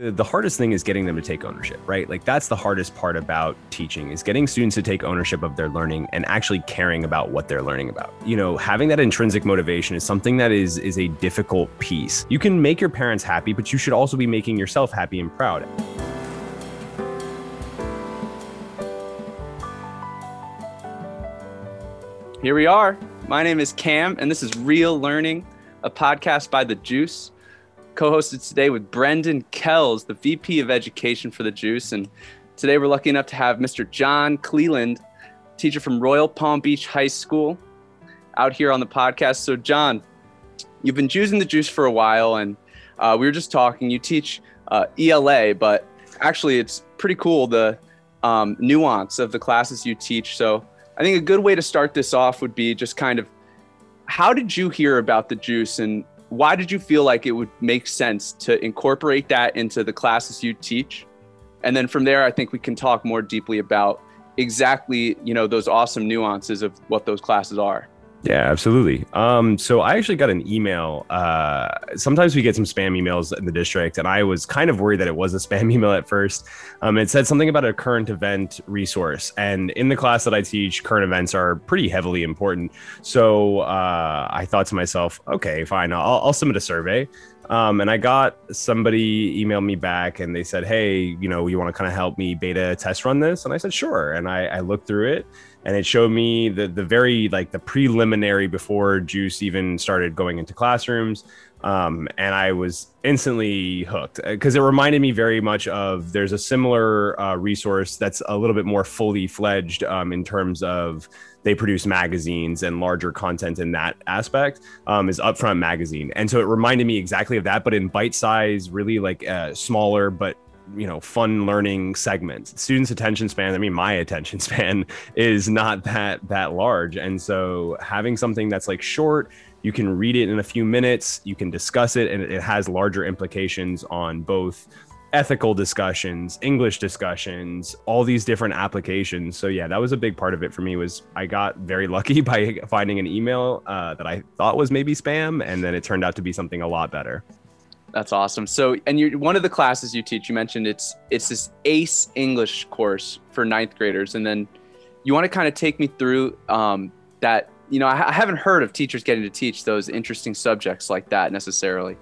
The, hardest thing is getting them to take ownership, right? Like that's the hardest part about teaching is getting students to take ownership of their learning and actually caring about what they're learning about. You know, having that intrinsic motivation is something that is is a difficult piece. You can make your parents happy, but you should also be making yourself happy and proud. Here we are. My name is Cam, and this is Real Learning, a podcast by The Juice co-hosted today with Brendan Kells, the VP of Education for the Juice. And today we're lucky enough to have Mr. John Cleland, teacher from Royal Palm Beach High School, out here on the podcast. So, John, you've been using the Juice for a while, and uh, we were just talking. You teach uh, ELA, but actually, it's pretty cool the um, nuance of the classes you teach. So, I think a good way to start this off would be just kind of how did you hear about the Juice and why did you feel like it would make sense to incorporate that into the classes you teach? And then from there, I think we can talk more deeply about exactly, you know, those awesome nuances of what those classes are. Yeah, absolutely. Um, so I actually got an email. Uh, sometimes we get some spam emails in the district, and I was kind of worried that it was a spam email at first. Um, it said something about a current event resource, and in the class that I teach, current events are pretty heavily important. So uh, I thought to myself, okay, fine, I'll, I'll submit a survey. Um, and I got somebody emailed me back and they said, Hey, you know, you want to kind of help me beta test run this? And I said, Sure. And I, I looked through it and it showed me the the very like the preliminary before Juice even started going into classrooms. Um, and I was instantly hooked because uh, it reminded me very much of there's a similar uh, resource that's a little bit more fully fledged um, in terms of they produce magazines and larger content in that aspect um, is Upfront Magazine, and so it reminded me exactly of that, but in bite size, really like uh, smaller but you know fun learning segments. Students attention span i mean my attention span is not that that large. And so having something that's like short you can read it in a few minutes you can discuss it and it has larger implications on both ethical discussions english discussions all these different applications. So yeah that was a big part of it for me was i got very lucky by finding an email uh, that i thought was maybe spam and then it turned out to be something a lot better that's awesome. So, and you one of the classes you teach, you mentioned it's it's this AICE English course for ninth graders, and then you want to kind of take me through um, that. You know, I, I haven't heard of teachers getting to teach those interesting subjects like that necessarily.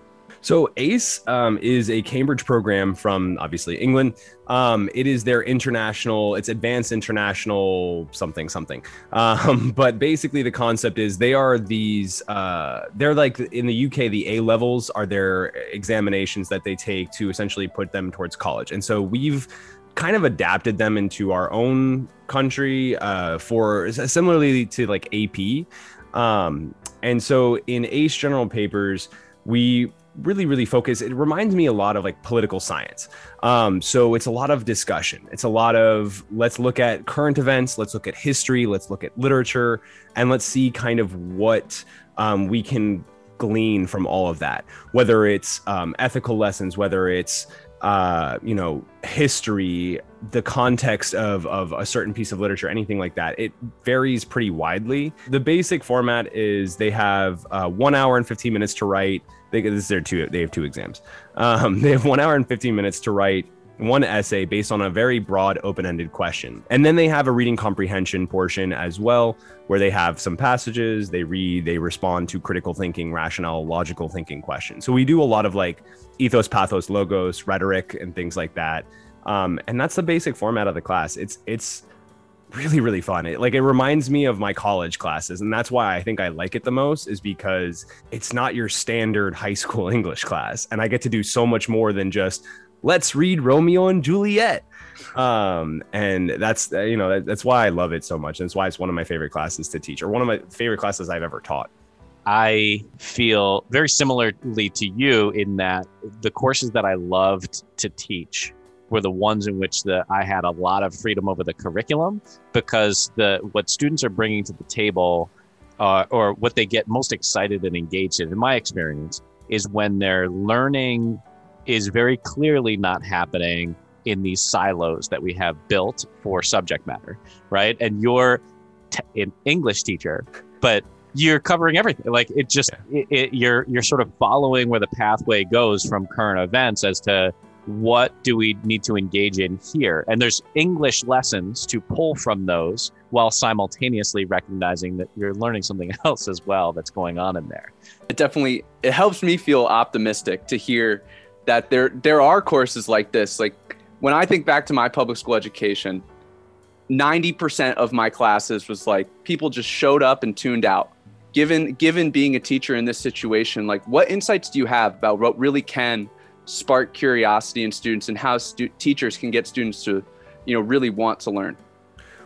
So AICE um, is a Cambridge program from obviously England. Um, it is their international, it's advanced international something something. Um, but basically, the concept is they are these. Uh, they're like in the UK, the A levels are their examinations that they take to essentially put them towards college, and so we've kind of adapted them into our own country uh, for similarly to like AP. Um, and so in AICE general papers, we really really focus it reminds me a lot of like political science. Um, so it's a lot of discussion. It's a lot of let's look at current events let's look at history let's look at literature and let's see kind of what um, we can glean from all of that. Whether it's um, ethical lessons whether it's uh, you know, history, the context of of a certain piece of literature, anything like that. It varies pretty widely. The basic format is they have uh, one hour and fifteen minutes to write. They this is their two. They have two exams. Um, they have one hour and fifteen minutes to write one essay based on a very broad open-ended question. And then they have a reading comprehension portion as well where they have some passages they read they respond to critical thinking rationale, logical thinking questions. So we do a lot of like ethos pathos logos rhetoric and things like that. Um, and that's the basic format of the class. It's it's really really fun. It like it reminds me of my college classes. And that's why i think i like it the most is because it's not your standard high school english class. And i get to do so much more than just let's read Romeo and Juliet. Um, and that's uh, you know that, that's why I love it so much. And that's why it's one of my favorite classes to teach, or one of my favorite classes I've ever taught. I feel very similarly to you in that the courses that I loved to teach were the ones in which the I had a lot of freedom over the curriculum because the what students are bringing to the table uh, or what they get most excited and engaged in, in my experience, is when they're learning is very clearly not happening in these silos that we have built for subject matter, right? And you're t- an English teacher, but you're covering everything. Like it just, yeah. it, it, you're you're sort of following where the pathway goes from current events as to what do we need to engage in here? And there's English lessons to pull from those while simultaneously recognizing that you're learning something else as well that's going on in there. It definitely it helps me feel optimistic to hear that there there are courses like this. Like when I think back to my public school education, 90% of my classes was like people just showed up and tuned out. Given given being a teacher in this situation, like what insights do you have about what really can spark curiosity in students and how stu- teachers can get students to you know really want to learn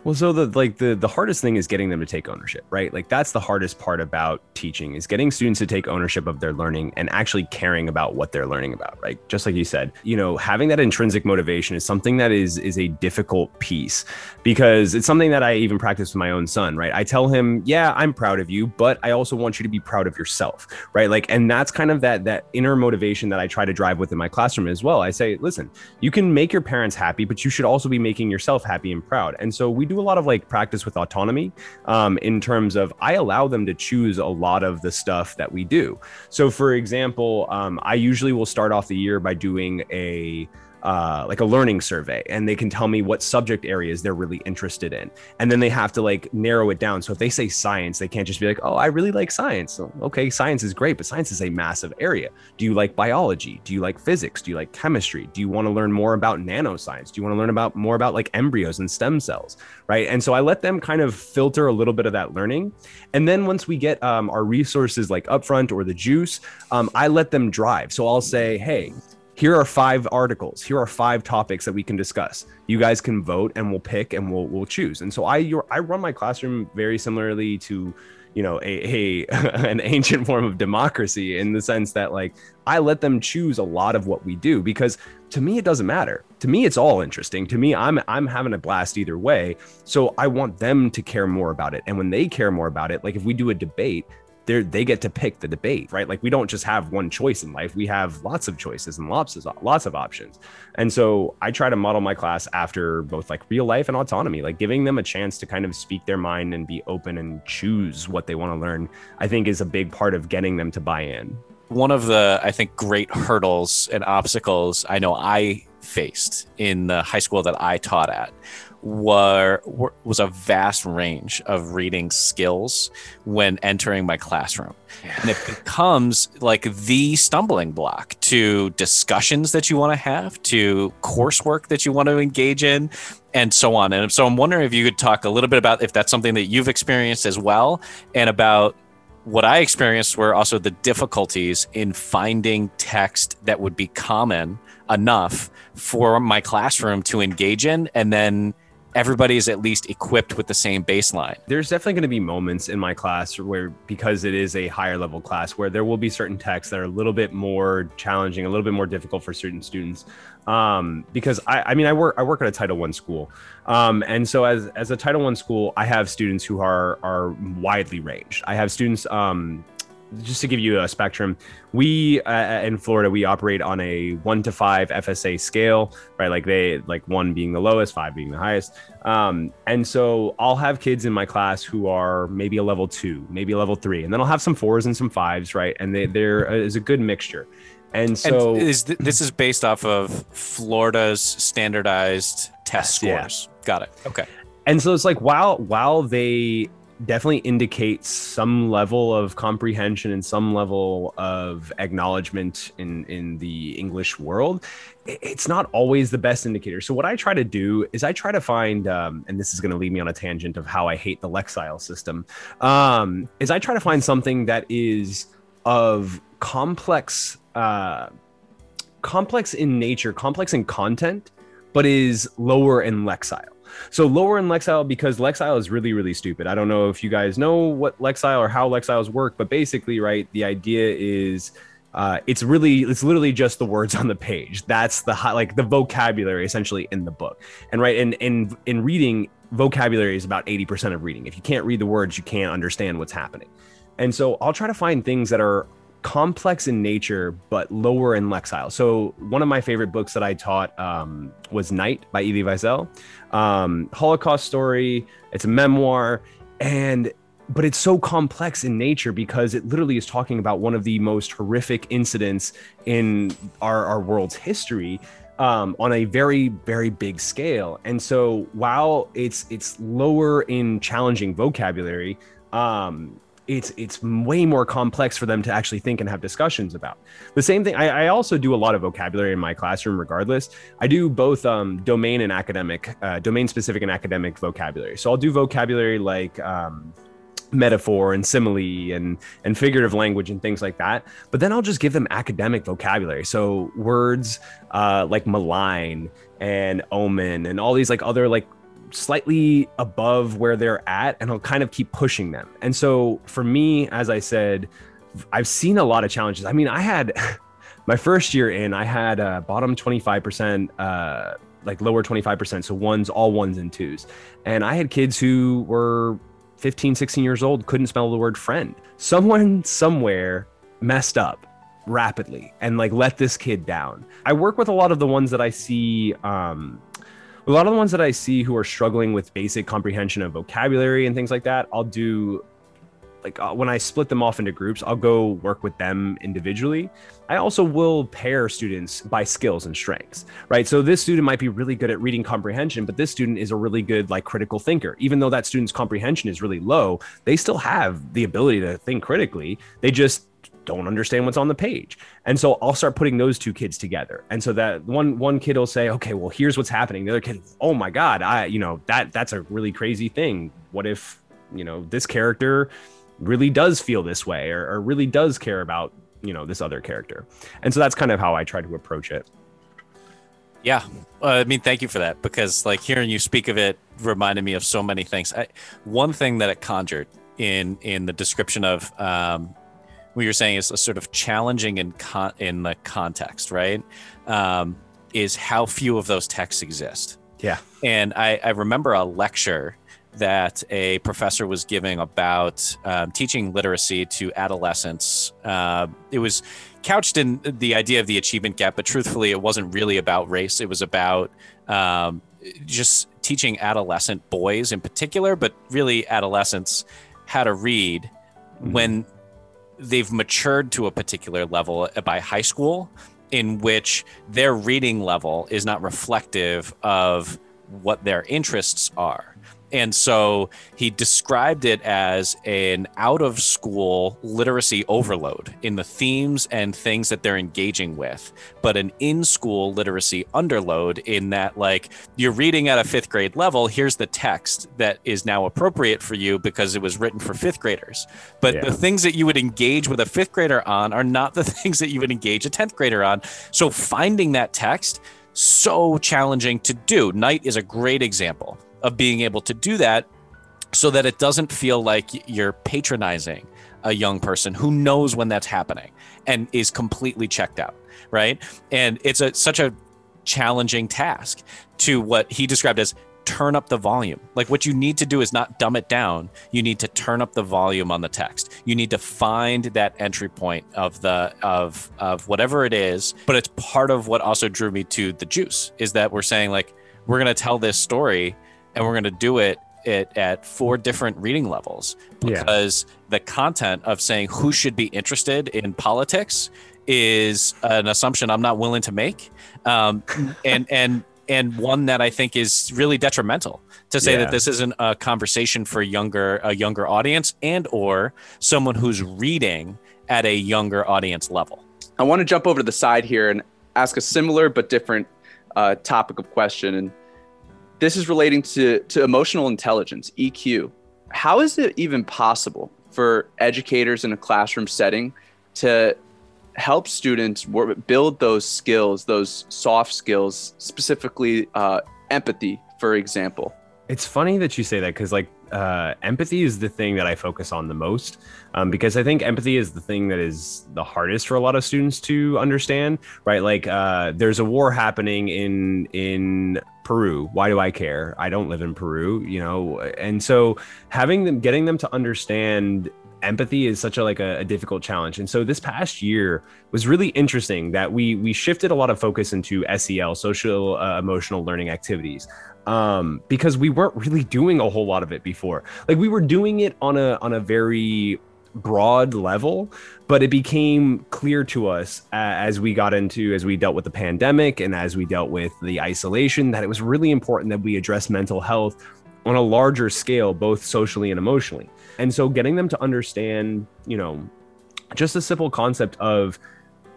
well, so the like the the hardest thing is getting them to take ownership, right? Like that's the hardest part about teaching is getting students to take ownership of their learning and actually caring about what they're learning about, right? Just like you said, you know, having that intrinsic motivation is something that is is a difficult piece because it's something that I even practice with my own son, right? I tell him, "Yeah, I'm proud of you, but I also want you to be proud of yourself." Right? Like and that's kind of that that inner motivation that I try to drive within my classroom as well. I say, "Listen, you can make your parents happy, but you should also be making yourself happy and proud." And so we do a lot of like practice with autonomy um, in terms of I allow them to choose a lot of the stuff that we do. So, for example, um, I usually will start off the year by doing a uh, like a learning survey and they can tell me what subject areas they're really interested in. And then they have to like narrow it down. So if they say science they can't just be like oh i really like science. So, okay science is great but science is a massive area. Do you like biology? Do you like physics? Do you like chemistry? Do you want to learn more about nanoscience? Do you want to learn about more about like embryos and stem cells right? And so i let them kind of filter a little bit of that learning. And then once we get um, our resources like upfront or the juice um, i let them drive. So i'll say hey here are five articles. Here are five topics that we can discuss. You guys can vote and we'll pick and we'll we'll choose. And so i i run my classroom very similarly to you know a, a an ancient form of democracy in the sense that like i let them choose a lot of what we do because to me it doesn't matter. To me it's all interesting. To me i'm i'm having a blast either way. So i want them to care more about it. And when they care more about it like if we do a debate they they get to pick the debate, right? Like we don't just have one choice in life; we have lots of choices and lots of lots of options. And so I try to model my class after both like real life and autonomy, like giving them a chance to kind of speak their mind and be open and choose what they want to learn. I think is a big part of getting them to buy in. One of the I think great hurdles and obstacles I know I faced in the high school that I taught at were, were, was a vast range of reading skills when entering my classroom yeah. and it becomes like the stumbling block to discussions that you want to have to coursework that you want to engage in and so on and so i'm wondering if you could talk a little bit about if that's something that you've experienced as well and about what I experienced were also the difficulties in finding text that would be common enough for my classroom to engage in and then everybody is at least equipped with the same baseline. There's definitely going to be moments in my class where, because it is a higher level class, where there will be certain texts that are a little bit more challenging, a little bit more difficult for certain students. Um, because I, I mean, I work, I work at a Title One school, um, and so as as a Title One school, I have students who are are widely ranged. I have students um, just to give you a spectrum, we uh, in Florida we operate on a one to five FSA scale, right? Like they like one being the lowest, five being the highest. Um, and so I'll have kids in my class who are maybe a level two, maybe a level three, and then I'll have some fours and some fives, right? And they, there is a good mixture. And so and is th- this is based off of Florida's standardized test scores. Yeah. Got it. Okay. And so it's like while while they definitely indicates some level of comprehension and some level of acknowledgement in in the English world. It's not always the best indicator. So what I try to do is I try to find, um, and this is going to lead me on a tangent of how I hate the Lexile system. Um, is I try to find something that is of complex, uh, complex in nature, complex in content, but is lower in Lexile. So lower in Lexile because Lexile is really, really stupid. I don't know if you guys know what Lexile or how Lexiles work, but basically, right, the idea is uh, it's really it's literally just the words on the page. That's the high, like the vocabulary essentially in the book. And right in in in reading, vocabulary is about 80% of reading. If you can't read the words, you can't understand what's happening. And so I'll try to find things that are complex in nature but lower in lexile. So one of my favorite books that I taught um, was Night by Elie Wiesel, um, Holocaust story. It's a memoir, and but it's so complex in nature because it literally is talking about one of the most horrific incidents in our, our world's history um, on a very very big scale and so while it's it's lower in challenging vocabulary um, it's it's way more complex for them to actually think and have discussions about. The same thing i, I also do a lot of vocabulary in my classroom regardless. I do both um, domain and academic uh, domain specific and academic vocabulary. So i'll do vocabulary like um, metaphor and simile and and figurative language and things like that but then i'll just give them academic vocabulary. So words uh, like malign and omen and all these like other like slightly above where they're at and i'll kind of keep pushing them and so for me as i said i've seen a lot of challenges i mean i had my first year in i had a bottom 25% uh, like lower 25% so ones all ones and twos and i had kids who were 15, 16 years old, couldn't spell the word friend. Someone somewhere messed up rapidly and like let this kid down. I work with a lot of the ones that I see um a lot of the ones that I see who are struggling with basic comprehension of vocabulary and things like that, I'll do like uh, when I split them off into groups, I'll go work with them individually. I also will pair students by skills and strengths, right? So this student might be really good at reading comprehension, but this student is a really good like critical thinker. Even though that student's comprehension is really low, they still have the ability to think critically. They just don't understand what's on the page. And so I'll start putting those two kids together. And so that one one kid will say, "Okay, well, here's what's happening." The other kid, "Oh my god, I, you know, that that's a really crazy thing. What if, you know, this character really does feel this way or, or really does care about you know this other character and so that's kind of how i try to approach it yeah uh, i mean thank you for that because like hearing you speak of it reminded me of so many things I, one thing that it conjured in in the description of um, what you're saying is a sort of challenging in con- in the context right um, is how few of those texts exist yeah and I, I remember a lecture that a professor was giving about um, teaching literacy to adolescents. Uh, it was couched in the idea of the achievement gap, but truthfully, it wasn't really about race. It was about um, just teaching adolescent boys in particular, but really adolescents how to read mm-hmm. when they've matured to a particular level by high school, in which their reading level is not reflective of what their interests are. And so he described it as an out of school literacy overload in the themes and things that they're engaging with, but an in school literacy underload in that, like, you're reading at a fifth grade level. Here's the text that is now appropriate for you because it was written for fifth graders. But yeah. the things that you would engage with a fifth grader on are not the things that you would engage a 10th grader on. So finding that text, so challenging to do. Night is a great example of being able to do that so that it doesn't feel like you're patronizing a young person who knows when that's happening and is completely checked out right? And it's a such a challenging task to what he described as turn up the volume. Like what you need to do is not dumb it down. You need to turn up the volume on the text. You need to find that entry point of the of of whatever it is. But it's part of what also drew me to the juice is that we're saying like we're going to tell this story and we're going to do it it at four different reading levels because yeah. the content of saying who should be interested in politics is an assumption I'm not willing to make, um, and and and one that I think is really detrimental to say yeah. that this isn't a conversation for younger a younger audience and or someone who's reading at a younger audience level. I want to jump over to the side here and ask a similar but different uh, topic of question and this is relating to, to emotional intelligence, EQ. How is it even possible for educators in a classroom setting to help students build those skills, those soft skills, specifically uh, empathy, for example? It's funny that you say that because, like, uh, empathy is the thing that I focus on the most um, because I think empathy is the thing that is the hardest for a lot of students to understand. Right? Like, uh, there's a war happening in in Peru. Why do I care? I don't live in Peru, you know. And so, having them, getting them to understand empathy is such a like a, a, difficult challenge and so this past year was really interesting that we we shifted a lot of focus into sel social uh, emotional learning activities um, because we weren't really doing a whole lot of it before. Like we were doing it on a on a very broad level, but it became clear to us as we got into, as we dealt with the pandemic and as we dealt with the isolation, that it was really important that we address mental health on a larger scale, both socially and emotionally. And so getting them to understand, you know, just the simple concept of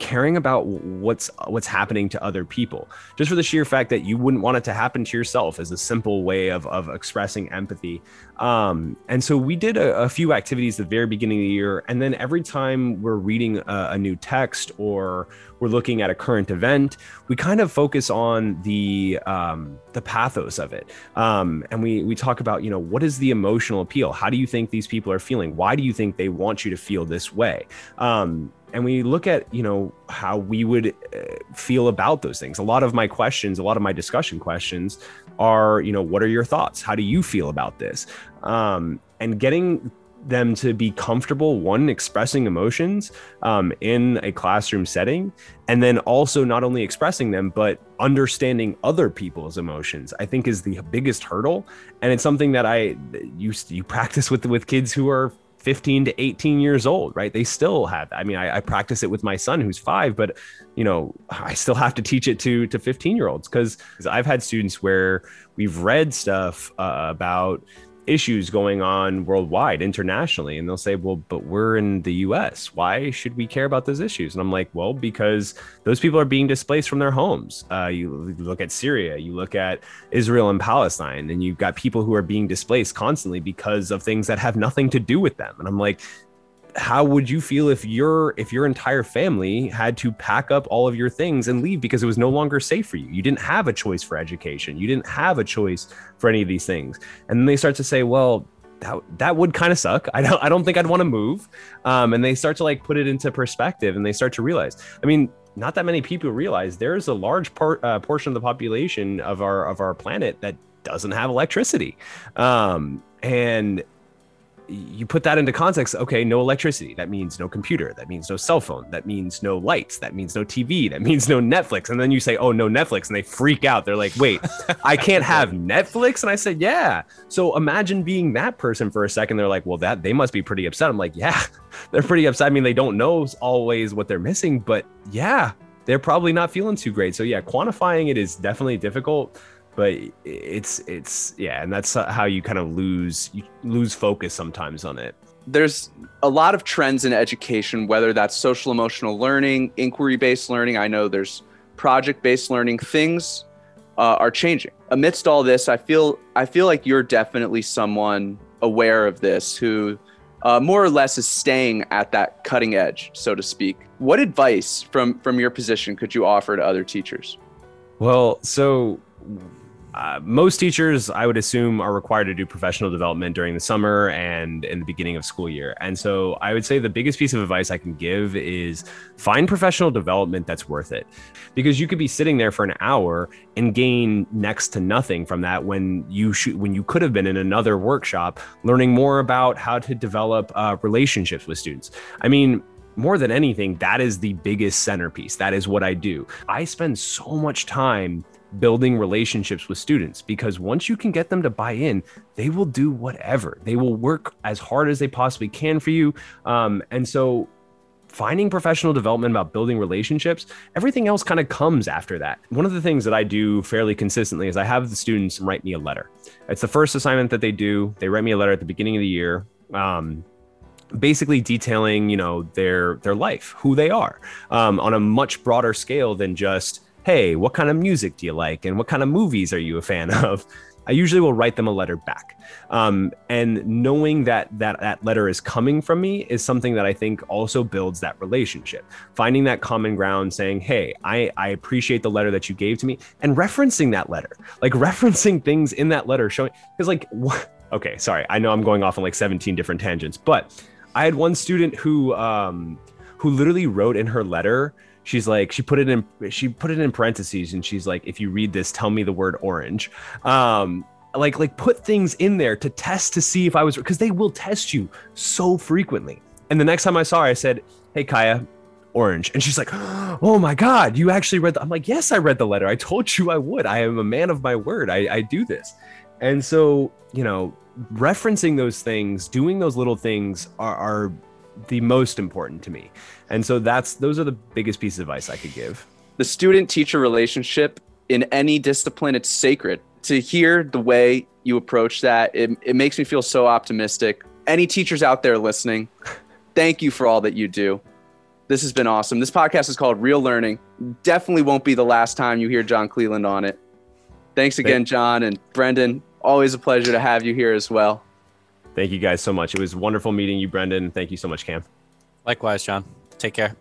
caring about what's what's happening to other people just for the sheer fact that you wouldn't want it to happen to yourself as a simple way of, of expressing empathy. Um, and so we did a, a, few activities at the very beginning of the year and then every time we're reading a, a new text or we're looking at a current event we kind of focus on the um, the pathos of it. Um, and we we talk about you know what is the emotional appeal? How do you think these people are feeling? Why do you think they want you to feel this way? Um, and we look at you know how we would uh, feel about those things. A lot of my questions a lot of my discussion questions are you know what are your thoughts? How do you feel about this? Um, and getting them to be comfortable one expressing emotions um, in a classroom setting and then also not only expressing them but understanding other people's emotions i think is the biggest hurdle. And it's something that i you you practice with with kids who are 15 to 18 years old, right? They still have. I mean, I, I, practice it with my son who's five, but you know, I still have to teach it to to 15 year olds because I've had students where we've read stuff uh, about issues going on worldwide, internationally. And they'll say, well, but we're in the US. Why should we care about those issues? And I'm like, well, because those people are being displaced from their homes. Uh, you look at Syria, you look at Israel and Palestine, and you've got people who are being displaced constantly because of things that have nothing to do with them. And I'm like, how would you feel if your if your entire family had to pack up all of your things and leave because it was no longer safe for you? You didn't have a choice for education. You didn't have a choice for any of these things. And then they start to say well that, that would kind of suck. I don't i don't think i'd want to move. Um, and they start to like put it into perspective and they start to realize i mean not that many people realize there's a large part uh, portion of the population of our of our planet that doesn't have electricity. Um, and you put that into context okay no electricity that means no computer that means no cell phone that means no lights that means no tv that means no netflix. And then you say oh no netflix and they freak out. They're like wait i can't have netflix? And i said yeah. So imagine being that person for a second. They're like well that they must be pretty upset. I'm like yeah they're pretty upset. I mean they don't know always what they're missing but yeah they're probably not feeling too great. So yeah quantifying it is definitely difficult but it's it's yeah and that's how you kind of lose you lose focus sometimes on it. There's a lot of trends in education whether that's social emotional learning inquiry based learning. I know there's project based learning. Things uh, are changing. Amidst all this i feel i feel like you're definitely someone aware of this who uh, more or less is staying at that cutting edge so to speak. What advice from from your position could you offer to other teachers? Well so uh, most teachers, I would assume, are required to do professional development during the summer and in the beginning of school year. And so I would say the biggest piece of advice I can give is find professional development that's worth it. Because you could be sitting there for an hour and gain next to nothing from that when you should, when you could have been in another workshop learning more about how to develop uh, relationships with students. I mean, more than anything, that is the biggest centerpiece. That is what I do. I spend so much time building relationships with students because once you can get them to buy in, they will do whatever. They will work as hard as they possibly can for you. Um, and so, finding professional development about building relationships, everything else kind of comes after that. One of the things that I do fairly consistently is I have the students write me a letter. It's the first assignment that they do. They write me a letter at the beginning of the year. Um, basically detailing you know their their life who they are um, on a much broader scale than just hey, what kind of music do you like? And what kind of movies are you a fan of? I usually will write them a letter back. Um, and knowing that, that that letter is coming from me is something that I think also builds that relationship. Finding that common ground, saying, hey, I, I appreciate the letter that you gave to me, and referencing that letter, like referencing things in that letter, showing, because, like, what? okay, sorry, I know I'm going off on like 17 different tangents, but I had one student who, um, who literally wrote in her letter, she's like she put it in she put it in parentheses and she's like if you read this tell me the word orange. Um like like put things in there to test to see if i was because they will test you so frequently. And the next time i saw her i said hey kaya orange. And she's like oh my god you actually read the-. i'm like yes i read the letter. I told you i would. I am a man of my word. I, I do this. And so you know referencing those things doing those little things are, are the most important to me. And so that's those are the biggest pieces of advice I could give. The student teacher relationship in any discipline, it's sacred. To hear the way you approach that, it, it makes me feel so optimistic. Any teachers out there listening, thank you for all that you do. This has been awesome. This podcast is called Real Learning. Definitely won't be the last time you hear John Cleland on it. Thanks again, John and Brendan. Always a pleasure to have you here as well. Thank you guys so much. It was wonderful meeting you, Brendan. Thank you so much, Cam. Likewise, John. Take care.